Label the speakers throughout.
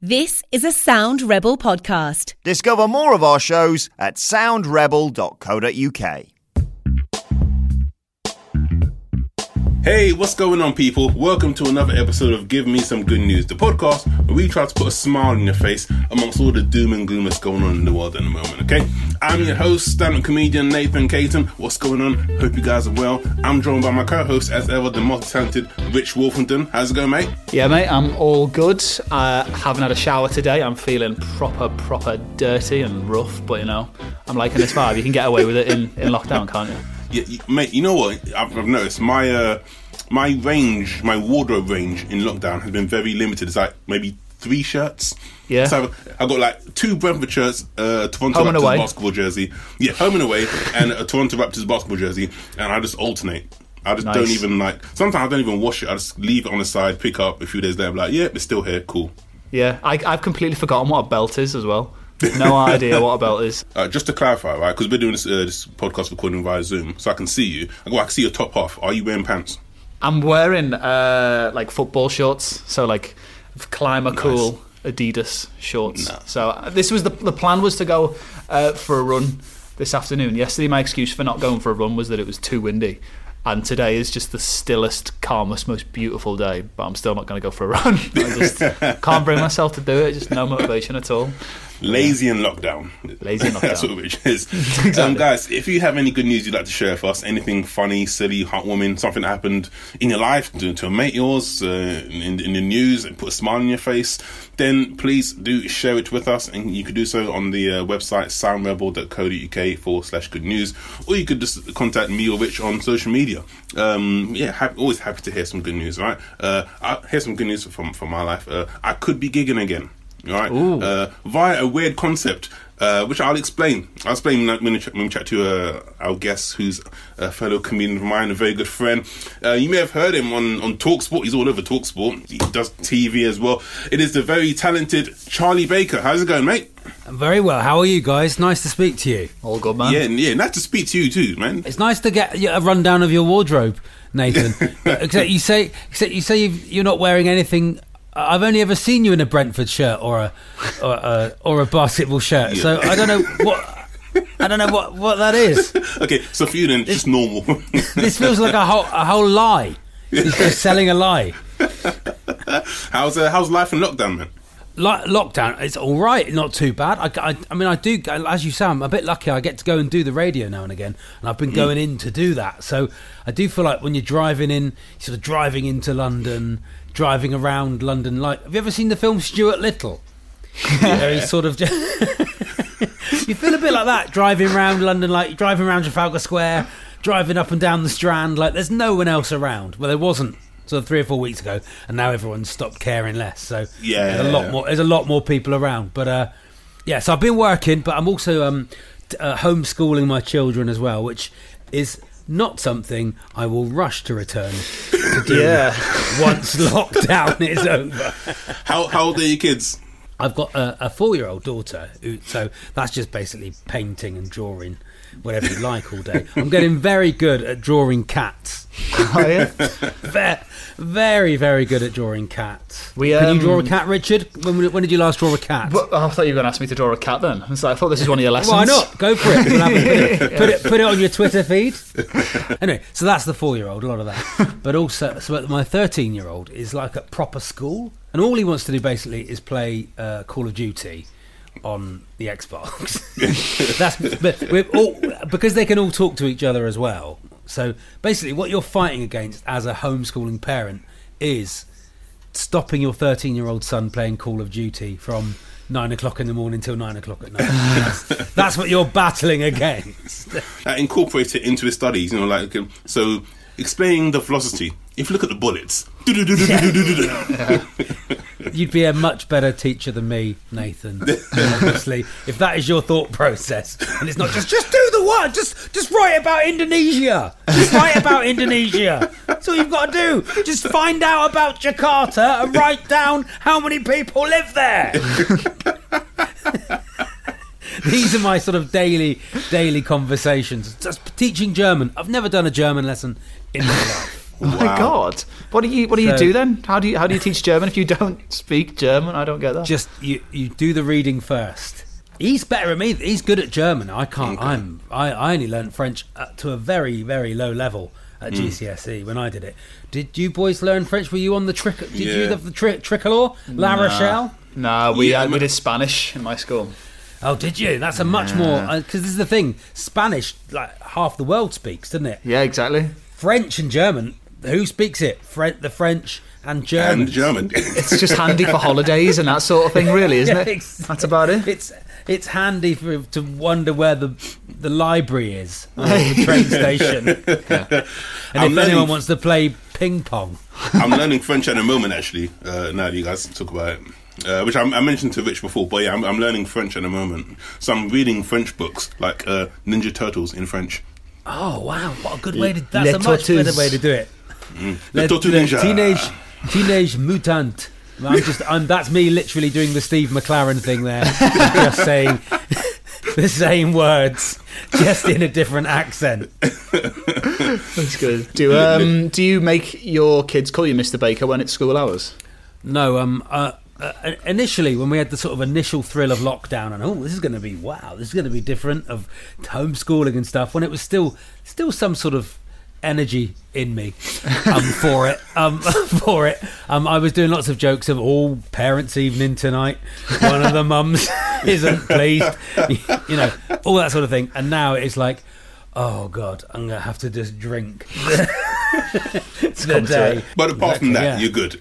Speaker 1: This is a Sound Rebel podcast.
Speaker 2: Discover more of our shows at soundrebel.co.uk.
Speaker 3: Hey, what's going on, people? Welcome to another episode of Give Me Some Good News, the podcast where we try to put a smile on your face amongst all the doom and gloom that's going on in the world at the moment, okay? I'm your host, stand-up comedian Nathan Caton. What's going on? Hope you guys are well. I'm joined by my co-host, as ever, the multi-talented Rich Wolfenden. How's it going, mate?
Speaker 4: Yeah, mate, I'm all good. I haven't had a shower today. I'm feeling proper, proper dirty and rough, but you know, I'm liking this vibe. You can get away with it in, in lockdown, can't you?
Speaker 3: Yeah, you- mate. You know what? I've, I've noticed my uh, my range, my wardrobe range in lockdown has been very limited. It's like maybe three shirts.
Speaker 4: Yeah.
Speaker 3: So I've, I've got like two Brentford shirts, uh, Toronto
Speaker 4: Home
Speaker 3: Raptors
Speaker 4: away.
Speaker 3: basketball jersey. Yeah, home and away, and a Toronto Raptors basketball jersey, and I just alternate. I just don't even like. Sometimes I don't even wash it. I just leave it on the side, pick up a few days later. I'm like, yeah, it's still here. Cool.
Speaker 4: Yeah, I, I've completely forgotten what a belt is as well. No idea what a belt is.
Speaker 3: Uh, just to clarify, right? Because we're doing this, uh, this podcast recording via Zoom, so I can see you. I go, I can see your top half. Are you wearing pants?
Speaker 4: I'm wearing uh, like football shorts, so like ClimaCool Adidas shorts.
Speaker 3: Nice.
Speaker 4: So uh, this was the the plan was to go uh, for a run this afternoon. Yesterday, my excuse for not going for a run was that it was too windy. And today is just the stillest, calmest, most beautiful day. But I'm still not going to go for a run. I just can't bring myself to do it. Just no motivation at all.
Speaker 3: Lazy in lockdown.
Speaker 4: Lazy
Speaker 3: That's
Speaker 4: lockdown.
Speaker 3: what Rich is. Um, guys, if you have any good news you'd like to share with us, anything funny, silly, heartwarming, something that happened in your life to, to a mate of yours, uh, in, in the news, and put a smile on your face, then please do share it with us. And you could do so on the uh, website soundrebel.co.uk forward slash good news, or you could just contact me or Rich on social media. Um, yeah, ha- always happy to hear some good news, right? Uh, I, here's some good news from, from my life. Uh, I could be gigging again. All right, uh, via a weird concept, uh, which I'll explain. I'll explain when we, ch- when we chat to uh, our guest, who's a fellow comedian of mine, a very good friend. Uh, you may have heard him on on Talksport. He's all over Talksport. He does TV as well. It is the very talented Charlie Baker. How's it going, mate?
Speaker 5: Very well. How are you guys? Nice to speak to you.
Speaker 4: All good, man.
Speaker 3: Yeah, yeah. Nice to speak to you too, man.
Speaker 5: It's nice to get a rundown of your wardrobe, Nathan. Except you say, except you say you've, you're not wearing anything. I've only ever seen you in a Brentford shirt or a or a, or a basketball shirt. So I don't know what I don't know what, what that is.
Speaker 3: Okay, so for you then, it's just normal.
Speaker 5: This feels like a whole a whole lie. He's just selling a lie.
Speaker 3: how's uh, how's life in lockdown, man?
Speaker 5: Lo- lockdown, it's all right, not too bad. I, I, I mean, I do, as you say, I'm a bit lucky. I get to go and do the radio now and again, and I've been going in to do that. So I do feel like when you're driving in, sort of driving into London, driving around London. Like, have you ever seen the film Stuart Little? Where he's sort of just. you feel a bit like that driving around London, like driving around Trafalgar Square, driving up and down the Strand. Like, there's no one else around. Well, there wasn't. Sort of three or four weeks ago, and now everyone's stopped caring less. So
Speaker 3: Yeah.
Speaker 5: there's a lot more. There's a lot more people around, but uh, yeah. So I've been working, but I'm also um, uh, homeschooling my children as well, which is not something I will rush to return to do
Speaker 4: Yeah.
Speaker 5: once lockdown is over.
Speaker 3: How how old are your kids?
Speaker 5: I've got a, a four-year-old daughter, who, so that's just basically painting and drawing, whatever you like, all day. I'm getting very good at drawing cats.
Speaker 4: Oh, yeah.
Speaker 5: Very, very, very good at drawing cats.
Speaker 4: We,
Speaker 5: Can
Speaker 4: um,
Speaker 5: you draw a cat, Richard? When, when did you last draw a cat?
Speaker 4: But I thought you were going to ask me to draw a cat then. So I thought this was one of your lessons.
Speaker 5: Why not? Go for it. We'll it. Put, it, put it. Put it on your Twitter feed. Anyway, so that's the four-year-old. A lot of that, but also, so my thirteen-year-old is like at proper school, and all he wants to do basically is play uh, Call of Duty on the Xbox. that's but we're all because they can all talk to each other as well. So basically, what you're fighting against as a homeschooling parent is stopping your 13 year old son playing Call of Duty from nine o'clock in the morning till nine o'clock at night. that's, that's what you're battling against.
Speaker 3: uh, incorporate it into his studies. You know, like um, so explaining the velocity. If you look at the bullets,
Speaker 5: You'd be a much better teacher than me, Nathan. Obviously, if that is your thought process, and it's not just just do the one, just just write about Indonesia, just write about Indonesia. That's all you've got to do. Just find out about Jakarta and write down how many people live there. These are my sort of daily daily conversations. Just teaching German. I've never done a German lesson in my life.
Speaker 4: Oh my god! What do you What do you do then? How do you How do you teach German if you don't speak German? I don't get that.
Speaker 5: Just you, you do the reading first. He's better at me. He's good at German. I can't. I'm. I, I only learned French up to a very very low level at GCSE E when I did it. Did you boys learn French? Were you on the trick? Did you
Speaker 3: Yeah.
Speaker 5: have the tri- tricolor? La Rochelle.
Speaker 4: Nah, we
Speaker 3: Yeah,
Speaker 4: uh, we did Spanish in my school.
Speaker 5: Oh, did you? That's a much more because this is the thing. Spanish, like half the world speaks, doesn't it?
Speaker 4: Yeah, exactly.
Speaker 5: French and German. Who speaks it? Fre- the French and German.
Speaker 3: And German.
Speaker 4: It's just handy for holidays and that sort of thing, really, isn't
Speaker 5: Yeah,
Speaker 4: it? That's about it.
Speaker 5: It's it's handy for to wonder where the the library is or the train station. And
Speaker 3: I'm
Speaker 5: if
Speaker 3: learning-
Speaker 5: anyone wants to play ping pong,
Speaker 3: I'm learning French at the moment, actually. Uh, now that you guys talk about it, uh, which I, I mentioned to Rich before, but yeah, I'm, I'm learning French at the moment. So I'm reading French books like uh, Ninja Turtles in French.
Speaker 5: Oh wow, what a good way to. That's a
Speaker 4: Les
Speaker 5: much better way to do it.
Speaker 3: The
Speaker 5: Le-
Speaker 3: Tortue
Speaker 5: le
Speaker 3: Ninja.
Speaker 5: Teenage Teenage Mutant. I'm just. I'm, that's me literally doing the Steve McClaren thing there, just saying the same words, just in a different accent.
Speaker 4: That's good. Do um do you make your kids call you Mr. Baker when it's school hours?
Speaker 5: No, um, uh, uh, initially when we had the sort of initial thrill of lockdown and oh, this is going to be wow, this is going to be different of homeschooling and stuff. When it was still still some sort of energy in me um, for it, um, for it. Um, I was doing lots of jokes of all parents' evening tonight. One of the mums isn't pleased, you know, all that sort of thing. And now it's like. Oh God! I'm gonna have to just drink the,
Speaker 4: come to
Speaker 5: day.
Speaker 3: But apart from that,
Speaker 5: yeah.
Speaker 3: you're good.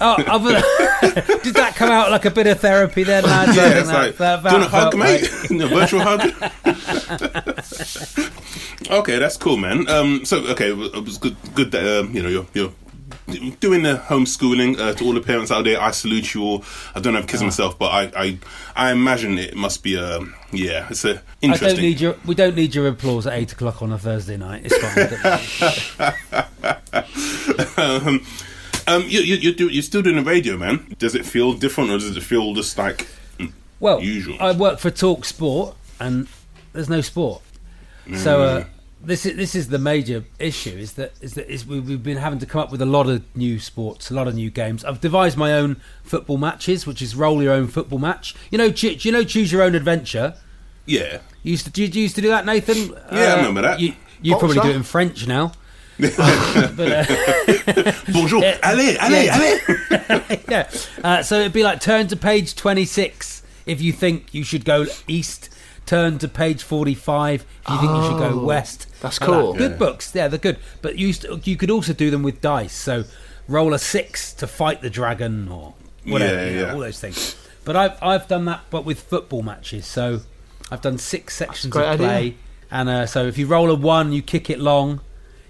Speaker 5: Oh, other, did that come out like a bit of therapy then, lads?
Speaker 3: Yeah, it's
Speaker 5: that-
Speaker 3: like,
Speaker 5: that-
Speaker 3: do you hug, mate?
Speaker 5: like-
Speaker 3: a virtual hug? okay, that's cool, man. Um, so, okay, it was good, good that, um, you know, you're, you're doing the homeschooling uh, to all the parents out there. I salute you all. I don't have kids
Speaker 5: Ah.
Speaker 3: myself, but I, I, I imagine it must be, a yeah, it's a interesting.
Speaker 5: I don't need your. We don't need your applause at eight o'clock on a Thursday night. It's fine.
Speaker 3: um, um, you, you, you do, you're still doing the radio, man. Does it feel different, or does it feel just like
Speaker 5: well,
Speaker 3: Usual.
Speaker 5: I work for Talk Sport, and there's no sport. So
Speaker 3: Mm.
Speaker 5: uh, this is this is the major issue. Is that is that is we, we've been having to come up with a lot of new sports, a lot of new games. I've devised my own football matches, which is roll your own football match. You know, do you know choose your own adventure?
Speaker 3: yeah?
Speaker 5: You used to, did you used to do that, Nathan? Uh,
Speaker 3: Yeah, I remember that.
Speaker 5: You, you probably do it in French now. but uh,
Speaker 3: Bonjour, allez, allez,
Speaker 5: yeah.
Speaker 3: allez.
Speaker 5: yeah, uh, so it'd be like turn to page twenty six if you think you should go east. Turn to page forty five if you think you should go
Speaker 4: Oh,
Speaker 5: west.
Speaker 4: That's
Speaker 5: Like that.
Speaker 4: cool.
Speaker 5: Good books, yeah, they're good. But you st- you could also do them with dice. So roll a six to fight the dragon or whatever,
Speaker 3: Yeah,
Speaker 5: you know, all those things. But I've I've done that, but with football matches. So I've done six sections
Speaker 4: great
Speaker 5: of
Speaker 4: idea.
Speaker 5: play, and uh, so if you roll a one, you kick it long.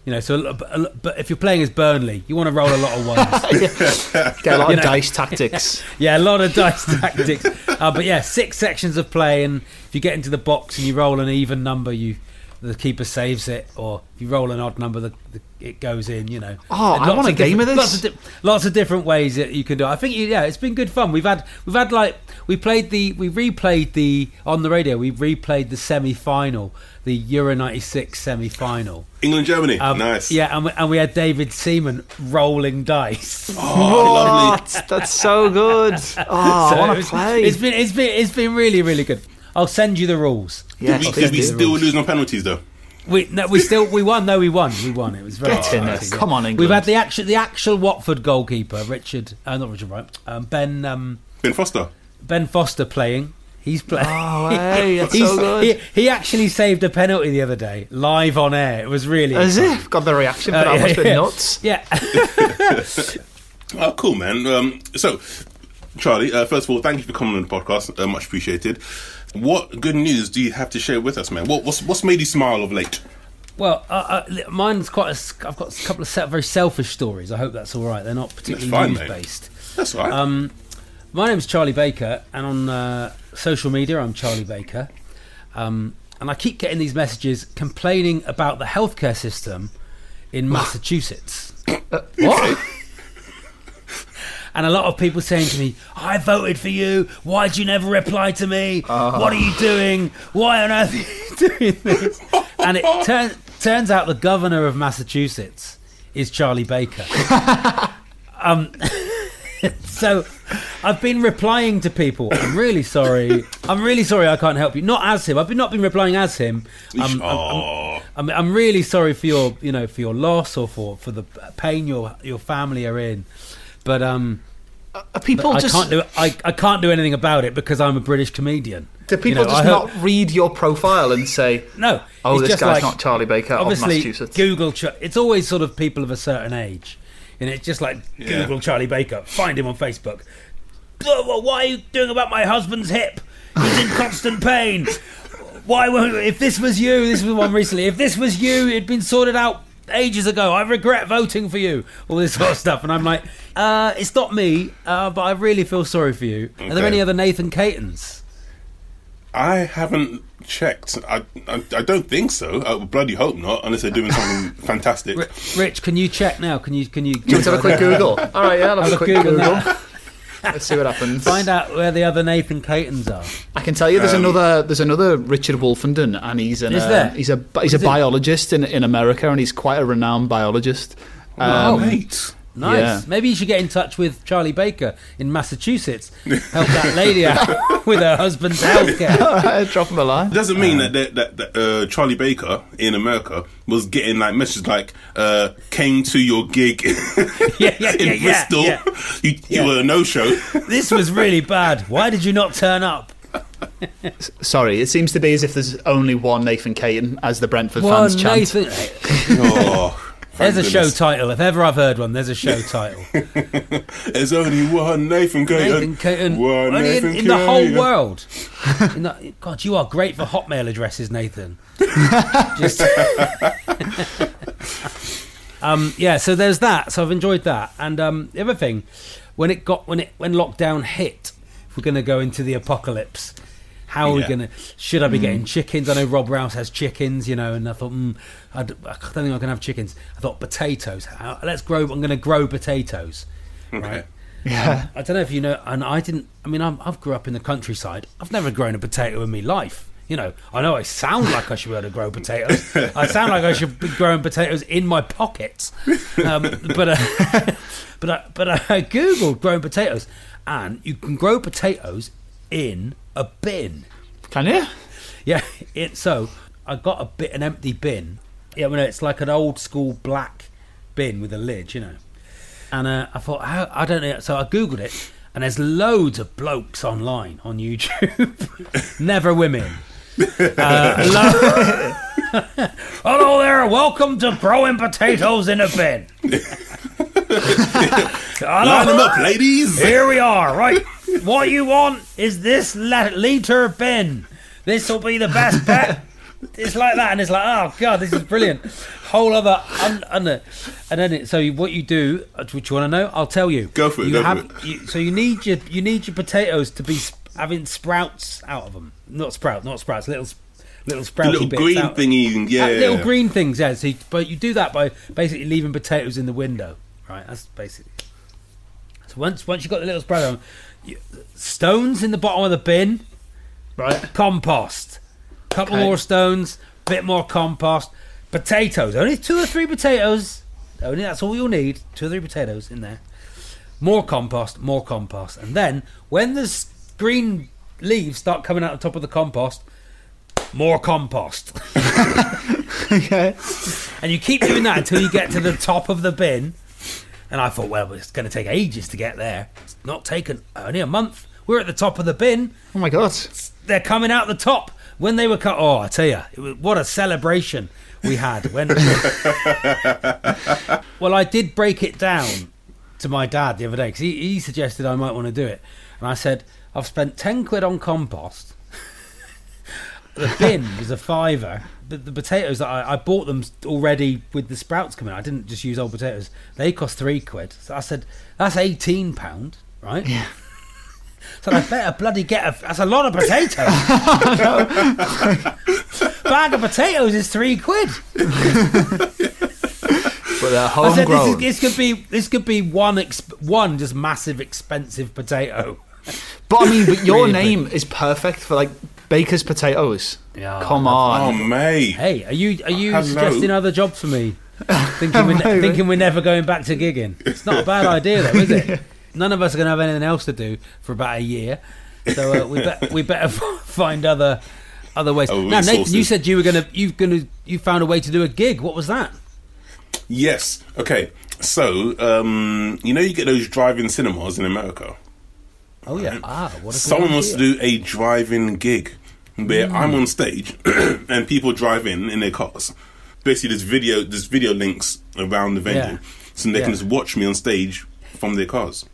Speaker 5: You know, so a but, a but if you're playing as Burnley, you want to roll a lot of ones.
Speaker 4: Get a lot
Speaker 5: You
Speaker 4: of
Speaker 5: know.
Speaker 4: dice tactics.
Speaker 5: yeah, a lot of dice tactics. Uh, but yeah, six sections of play, and if you get into the box and you roll an even number, you the keeper saves it, or if you roll an odd number, the, the, it goes in. You know.
Speaker 4: Oh,
Speaker 5: And
Speaker 4: I
Speaker 5: lots
Speaker 4: want a
Speaker 5: of
Speaker 4: game
Speaker 5: different-
Speaker 4: of
Speaker 5: Lots
Speaker 4: this.
Speaker 5: of, di- lots of different ways that you can do. it. I think yeah, it's been good fun. We've had we've had like we played the we replayed the on the radio. We replayed the semi final, the Euro '96 semi final.
Speaker 3: England, Germany,
Speaker 5: Um,
Speaker 3: nice.
Speaker 5: Yeah, and we, and we had David Seaman rolling dice.
Speaker 3: Oh.
Speaker 4: What? That's so good. Oh,
Speaker 5: So
Speaker 4: I want to play.
Speaker 5: It's been it's been it's been really really good. I'll send you the rules.
Speaker 4: Yes,
Speaker 3: Did we, did we still lose on penalties though?
Speaker 5: We no, we still we won. No, we won. We won. It was very
Speaker 4: Get in there. Come on, England.
Speaker 5: We've had the actual the actual Watford goalkeeper, Richard. Uh, not Richard Wright. Um, ben um,
Speaker 3: Ben Foster.
Speaker 5: Ben Foster playing. He's playing.
Speaker 4: Oh, hey, that's so good.
Speaker 5: He, he actually saved a penalty the other day, live on air. It was really.
Speaker 4: As
Speaker 5: exciting.
Speaker 4: if got the reaction for
Speaker 5: Uh,
Speaker 4: that
Speaker 5: yeah,
Speaker 4: must have been nuts.
Speaker 5: Yeah.
Speaker 3: Oh, cool, man. Um, so, Charlie, uh, first of all, thank you for coming on the podcast. Uh, much appreciated. What good news do you have to share with us, man? What, what's what's made you smile of late?
Speaker 5: Well, uh, uh, mine's quite. A, I've got a couple of set very selfish stories. I hope that's all right. They're not particularly news based.
Speaker 3: That's right.
Speaker 5: Um, my name's Charlie Baker, and on uh, social media, I'm Charlie Baker. Um, and I keep getting these messages complaining about the healthcare system in Massachusetts.
Speaker 4: What?
Speaker 5: And a lot of people saying to me, I voted for you. Why'd you never reply to me? What are you doing? Why on earth are you doing this? And it turn, turns out the governor of Massachusetts is Charlie Baker. um, so I've been replying to people. I'm really sorry. I'm really sorry. I can't help you. Not as him. I've been not been replying as him. I'm,
Speaker 3: oh,
Speaker 5: I'm, I'm really sorry for your you know for your loss or for for the pain your your family are in. But um,
Speaker 4: Are people
Speaker 5: I
Speaker 4: just
Speaker 5: can't do I, I can't do anything about it because I'm a British comedian.
Speaker 4: do people
Speaker 5: You know,
Speaker 4: just
Speaker 5: I hope-
Speaker 4: not read your profile and say,
Speaker 5: No.
Speaker 4: "Oh,
Speaker 5: it's
Speaker 4: this
Speaker 5: just
Speaker 4: guy's
Speaker 5: like-
Speaker 4: not Charlie Baker of
Speaker 5: obviously
Speaker 4: Massachusetts"?
Speaker 5: Google. It's always sort of people of a certain age, and it's just like
Speaker 3: Yeah.
Speaker 5: Google Charlie Baker. Find him on Facebook. "Oh, well, What are you doing about my husband's hip? He's in constant pain. Why? won't- If this was you, this was one recently. If this was you, it'd been sorted out ages ago. I regret voting for you. All this sort of stuff, and I'm like, uh, it's not me, uh, but I really feel sorry for you. Are there any other Nathan Catons?
Speaker 3: I haven't checked. I, I I don't think so. I bloody hope not, unless they're doing something fantastic.
Speaker 5: Rich, can you check now? Can you? Can you?
Speaker 4: Do you want to have a quick Google? All right, yeah, I'll have,
Speaker 5: Have
Speaker 4: a
Speaker 5: a
Speaker 4: quick
Speaker 5: Google
Speaker 4: Google.
Speaker 5: now.
Speaker 4: Let's see what happens.
Speaker 5: Find out where the other Nathan Catons are.
Speaker 4: I can tell you, there's
Speaker 3: Um,
Speaker 4: another there's another Richard Wolfenden, and he's an,
Speaker 5: Is
Speaker 4: uh,
Speaker 5: there?
Speaker 4: he's a he's a
Speaker 5: Is it-
Speaker 4: biologist in in America, and he's quite a renowned biologist.
Speaker 3: oh,
Speaker 4: Um,
Speaker 3: mate.
Speaker 5: Nice.
Speaker 4: Yeah.
Speaker 5: Maybe you should get in touch with Charlie Baker in Massachusetts. Help that lady out with her husband's healthcare.
Speaker 4: all right, drop him a line.
Speaker 3: It doesn't mean that that, that, that uh, Charlie Baker in America was getting like messages like uh, came to your gig
Speaker 5: Yeah, yeah,
Speaker 3: in
Speaker 5: yeah, yeah,
Speaker 3: Bristol.
Speaker 5: yeah.
Speaker 3: You, you
Speaker 5: Yeah.
Speaker 3: were a no show.
Speaker 5: This was really bad. Why did you not turn up?
Speaker 4: Sorry, it seems to be as if there's only one Nathan Caton as the Brentford
Speaker 5: Well,
Speaker 4: fans chant.
Speaker 5: Nathan.
Speaker 3: oh,
Speaker 5: There's a show title. If ever I've heard one, there's a show title.
Speaker 3: There's only one Nathan Caton.
Speaker 5: Nathan Caton.
Speaker 3: One
Speaker 5: Only in,
Speaker 3: Nathan
Speaker 5: in the whole world. The- God, you are great for Hotmail addresses, Nathan. Just. um, yeah, so there's that. So I've enjoyed that. And um, the other thing, when it got when it when lockdown hit, if we're going to go into the apocalypse. How are we going to? Should I be getting chickens? I know Rob Rouse has chickens, you know, and I thought, mm, I, d- I don't think I can have chickens. I thought potatoes. How, let's grow. I'm going to grow potatoes, right?
Speaker 4: Yeah.
Speaker 5: I don't know if you know, and I didn't. I mean, I'm, I've grew up in the countryside. I've never grown a potato in my life. You know, I know I sound like I should be able to grow potatoes. I sound like I should be growing potatoes in my pockets. Um, but uh, but I, but I googled growing potatoes, and you can grow potatoes in a bin.
Speaker 4: Can you?
Speaker 5: Yeah, it so I got a bit an empty bin. Yeah, well, it's like an old school black bin with a lid, you know. And uh, I thought, how, I don't know. So I googled it, and there's loads of blokes online on YouTube, never women. Uh, hello, hello there. Welcome to growing potatoes in a bin.
Speaker 3: Line them up, ladies.
Speaker 5: Here we are, right? What you want is this liter bin. This will be the best bet. It's like that, and it's like, oh god, this is brilliant. Whole other un- under, and then it, so what you do, uh, which you want to know, I'll tell you.
Speaker 3: Go for it,
Speaker 5: You
Speaker 3: go for
Speaker 5: have,
Speaker 3: it.
Speaker 5: You, so you need your you need your potatoes to be sp- having sprouts out of them, not sprout, not sprouts, little little sprouty
Speaker 3: little
Speaker 5: bits
Speaker 3: green
Speaker 5: out.
Speaker 3: thingy. Yeah.
Speaker 5: Uh, little green things, yeah. So you, but you do that by basically leaving potatoes in the window, right? That's basically. So once once you got the little sprout on, stones in the bottom of the bin,
Speaker 4: Right.
Speaker 5: compost, couple
Speaker 4: Okay.
Speaker 5: more stones, bit more compost, potatoes. Only two or three potatoes. Only that's all you'll need. Two or three potatoes in there. More compost, more compost, and then when the green leaves start coming out the top of the compost, more compost.
Speaker 4: Okay.
Speaker 5: And you keep doing that until you get to the top of the bin. And I thought, well, it's going to take ages to get there. It's not taken only a month. We're at the top of the bin.
Speaker 4: Oh my god.
Speaker 5: They're coming out the top. When they were cut, oh, I tell you, what a celebration we had. When, well, I did break it down to my dad the other day because he, he suggested I might want to do it, and I said I've spent ten quid on compost. The bin was a fiver. But the potatoes that I, I bought them already with the sprouts coming. out. I didn't just use old potatoes. They cost three quid. So I said that's eighteen pound, right?
Speaker 4: Yeah.
Speaker 5: So I better bloody get a. That's a lot of potatoes. Bag of potatoes is three quid.
Speaker 4: But they're
Speaker 5: I said this, is,
Speaker 4: homegrown.
Speaker 5: this could be this could be one exp- one just massive expensive potato.
Speaker 4: But I mean, but your
Speaker 5: Really
Speaker 4: name is perfect for like Baker's potatoes.
Speaker 5: Yeah,
Speaker 4: Come on.
Speaker 3: Oh,
Speaker 4: on.
Speaker 3: mate.
Speaker 5: Hey, are you are you
Speaker 3: Hello.
Speaker 5: suggesting other jobs for me? thinking we're, ne- thinking we're never going back to gigging. It's not a bad idea, though, is it? None of us are going to have anything else to do for about a year, so uh, we bet we better find other other ways.
Speaker 3: Oh,
Speaker 5: now, Nathan,
Speaker 3: resources.
Speaker 5: you said you were going to you going to you found a way to do a gig. What was that?
Speaker 3: Yes. Okay. So, um, you know, you get those drive-in cinemas in America.
Speaker 5: Oh yeah, ah, what a good
Speaker 3: Someone wants to do a drive-in gig where
Speaker 5: Hmm.
Speaker 3: I'm on stage and people drive in in their cars. Basically, there's video, there's video links around the venue,
Speaker 5: Yeah.
Speaker 3: so they
Speaker 5: Yeah.
Speaker 3: can just watch me on stage from their cars.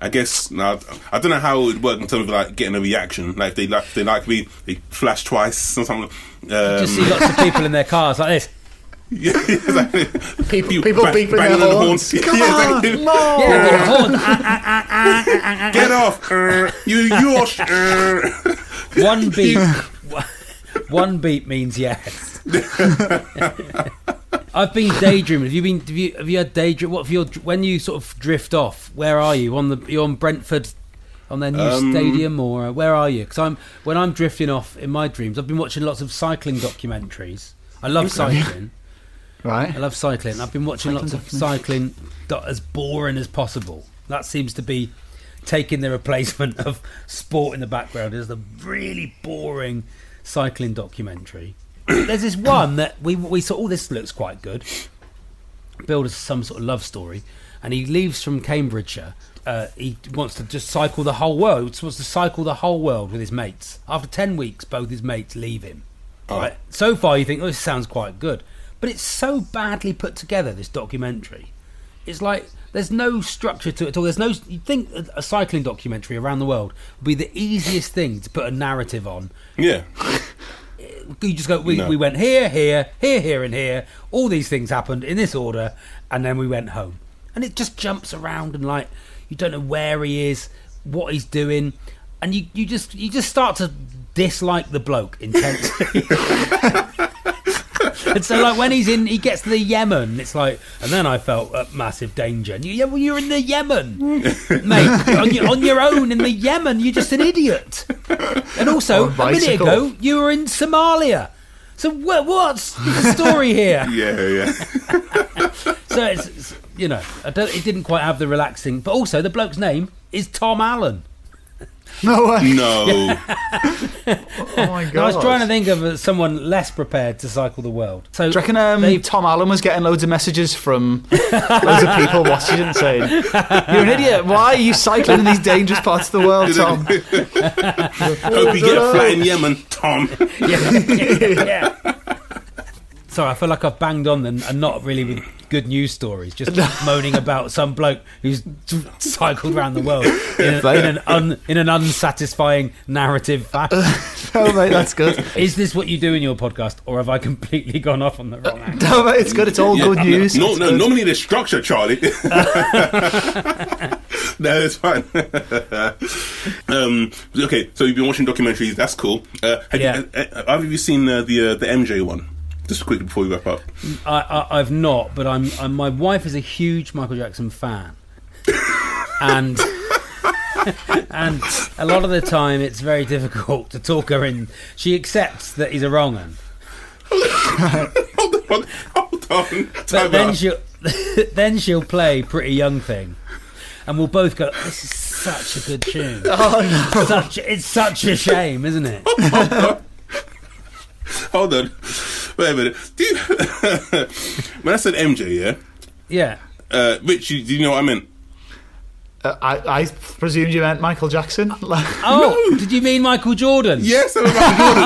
Speaker 3: I guess now I don't know how it would work in terms of like getting a reaction. Like if they like if they like me, they flash twice or something. Um,
Speaker 5: Just see lots of people in their cars like this.
Speaker 3: yeah, exactly.
Speaker 4: People, people
Speaker 3: bang-
Speaker 4: beeping
Speaker 3: banging
Speaker 4: their
Speaker 3: on the
Speaker 4: horns.
Speaker 3: horn.
Speaker 4: Come
Speaker 3: Yeah,
Speaker 4: on,
Speaker 3: exactly.
Speaker 4: more.
Speaker 5: Yeah, get. Ah,
Speaker 3: Get off! Uh, you, you are. Uh.
Speaker 5: One beep. One beep means yes. I've been daydreaming. Have you been? Have you? Have you had daydream? What have you? When you sort of drift off, where are you? On the? You're on Brentford? On their new
Speaker 3: Um,
Speaker 5: stadium, or uh, where are you? Because I'm when I'm drifting off in my dreams. I've been watching lots of cycling documentaries. I love cycling.
Speaker 4: Right.
Speaker 5: I love cycling. I've been watching lots of cycling as boring as possible. That seems to be taking the replacement of sport in the background as the really boring cycling documentary. There's this one that we we saw. Oh, this looks quite good. Build us some sort of love story, and he leaves from Cambridgeshire. Uh, he wants to just cycle the whole world. He wants to cycle the whole world with his mates. After ten weeks, both his mates leave him.
Speaker 3: Oh.
Speaker 5: Right. So far, you think, oh, this sounds quite good, but it's so badly put together. This documentary, it's like there's no structure to it at all. There's no. You think a- cycling documentary around the world would be the easiest thing to put a narrative on.
Speaker 3: Yeah.
Speaker 5: You just go. We,
Speaker 3: No.
Speaker 5: we went here, here, here, here, and here. All these things happened in this order, and then we went home. And it just jumps around and like you don't know where he is, what he's doing, and you, you just you just start to dislike the bloke intensely. and so like when he's in, he gets to the Yemen. It's like, and then I felt uh, massive danger. And you, yeah, well, you're in the Yemen, mate, on your, on your own in the Yemen. You're just an idiot. And also, a minute ago, you were in Somalia. So wha- what's the story here?
Speaker 3: Yeah, yeah.
Speaker 5: So it's, it's you know, it didn't quite have the relaxing. But also, the bloke's name is Tom Allen.
Speaker 4: No way.
Speaker 3: No.
Speaker 4: Oh my god.
Speaker 5: I was trying to think of uh, someone less prepared to cycle the world. So
Speaker 4: Do you reckon um,
Speaker 5: they-
Speaker 4: Tom Allen was getting loads of messages from loads of people watching it and saying, You're an idiot. Why are you cycling in these dangerous parts of the world, Tom?
Speaker 3: Hope you get a flat in Yemen, Tom.
Speaker 5: yeah, yeah. Sorry, I feel like I've banged on them and not really with good news stories, just moaning about some bloke who's cycled around the world in, a, in an un, in an unsatisfying narrative fashion.
Speaker 4: Oh, mate, that's good.
Speaker 5: Is this what you do in your podcast, or have I completely gone off on the wrong angle?
Speaker 4: No, mate, it's good. It's all good news.
Speaker 3: No,
Speaker 4: It's
Speaker 3: no,
Speaker 4: good.
Speaker 3: normally there's structure, Charlie. no, it's fine. um, okay, so you've been watching documentaries. That's cool. Uh, have,
Speaker 5: Yeah.
Speaker 3: you, uh, uh, have you seen uh, the uh, the MJ one? Just quickly before we wrap up.
Speaker 5: I, I, I've not, but I'm, I'm. My wife is a huge Michael Jackson fan, and and a lot of the time it's very difficult to talk her in. She accepts that he's a wrong un,
Speaker 3: hold on, hold on.
Speaker 5: but then
Speaker 3: out.
Speaker 5: she'll then she'll play Pretty Young Thing, and we'll both go. This is such a good tune.
Speaker 4: Oh, no.
Speaker 5: Such, it's such a shame, isn't it?
Speaker 3: Hold on. Wait a minute. Do you, when I said MJ, yeah,
Speaker 5: Yeah.
Speaker 3: uh, Rich, you, do you know what I meant?
Speaker 4: Uh, I, I presumed you meant Michael Jackson. Like-
Speaker 5: Oh, did you mean Michael Jordan?
Speaker 3: Yes, I meant Michael Jordan.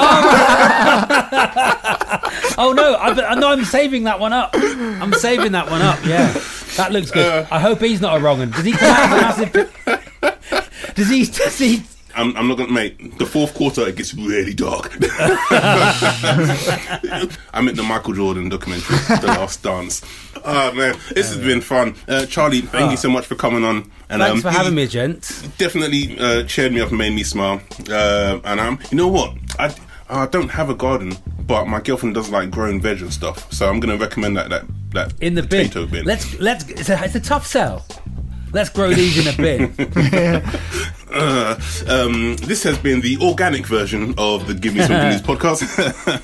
Speaker 5: Oh no, I, no, I'm saving that one up. I'm saving that one up. Yeah, that looks good.
Speaker 3: Uh.
Speaker 5: I hope he's not a wrong one. Does he come out with a massive? Does he? Does he?
Speaker 3: I'm, I'm not gonna mate. The fourth quarter it gets really dark. I meant the Michael Jordan documentary, The Last Dance. Oh man, this has been fun. Uh, Charlie, thank you so much for coming on. And
Speaker 5: Thanks
Speaker 3: um,
Speaker 5: for having me, gents.
Speaker 3: Definitely uh, cheered me up and made me smile. Uh, and um, you know what? I I don't have a garden, but my girlfriend does like growing veg and stuff. So I'm gonna recommend that that that
Speaker 5: In the bin.
Speaker 3: potato bin.
Speaker 5: Let's let's. It's a, it's a tough sell. Let's grow these in a bin.
Speaker 3: Uh, um, this has been the organic version of the Give Me Some News podcast.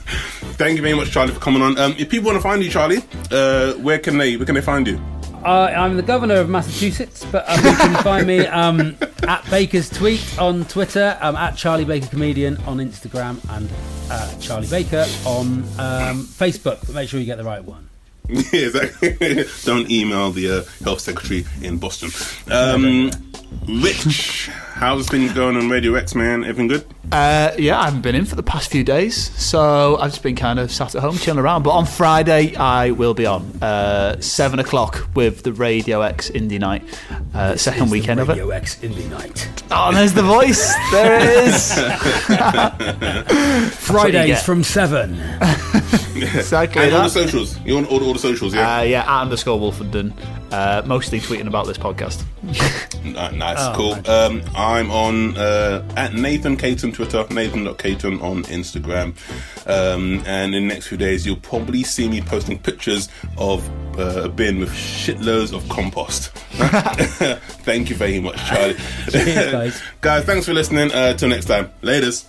Speaker 3: Thank you very much, Charlie, for coming on. Um, if people want to find you, Charlie, uh, where can they where can they find you?
Speaker 5: Uh, I'm the governor of Massachusetts, but um, you can find me um, at Baker's Tweet on Twitter, um, at Charlie Baker Comedian on Instagram, and uh, Charlie Baker on um, Facebook. But make sure you get the right one.
Speaker 3: yeah, exactly. Don't email the uh, health secretary in Boston. Um, Rich, how's things going on Radio X, man? Everything good?
Speaker 4: Uh, yeah, I haven't been in for the past few days, so I've just been kind of sat at home chilling around. But on Friday, I will be on uh, seven o'clock with the Radio X Indie Night, uh, second
Speaker 5: It's
Speaker 4: weekend
Speaker 5: the
Speaker 4: of it.
Speaker 5: Radio X Indie Night.
Speaker 4: Oh, there's the voice. There it is.
Speaker 5: Fridays from 7.
Speaker 4: exactly
Speaker 3: And all the socials. You on all, all the socials, yeah?
Speaker 4: Uh, yeah, at underscore Wolfenden. Uh, mostly tweeting about this podcast.
Speaker 3: Nice,
Speaker 5: Oh,
Speaker 3: cool. Um, I'm on uh, at Nathan Caton Twitter, Nathan.Caton on Instagram. Um, and in the next few days, you'll probably see me posting pictures of uh, a bin with shitloads of compost. Thank you very much, Charlie.
Speaker 5: Cheers, guys.
Speaker 3: guys, thanks for listening. Uh, till next time. Laters.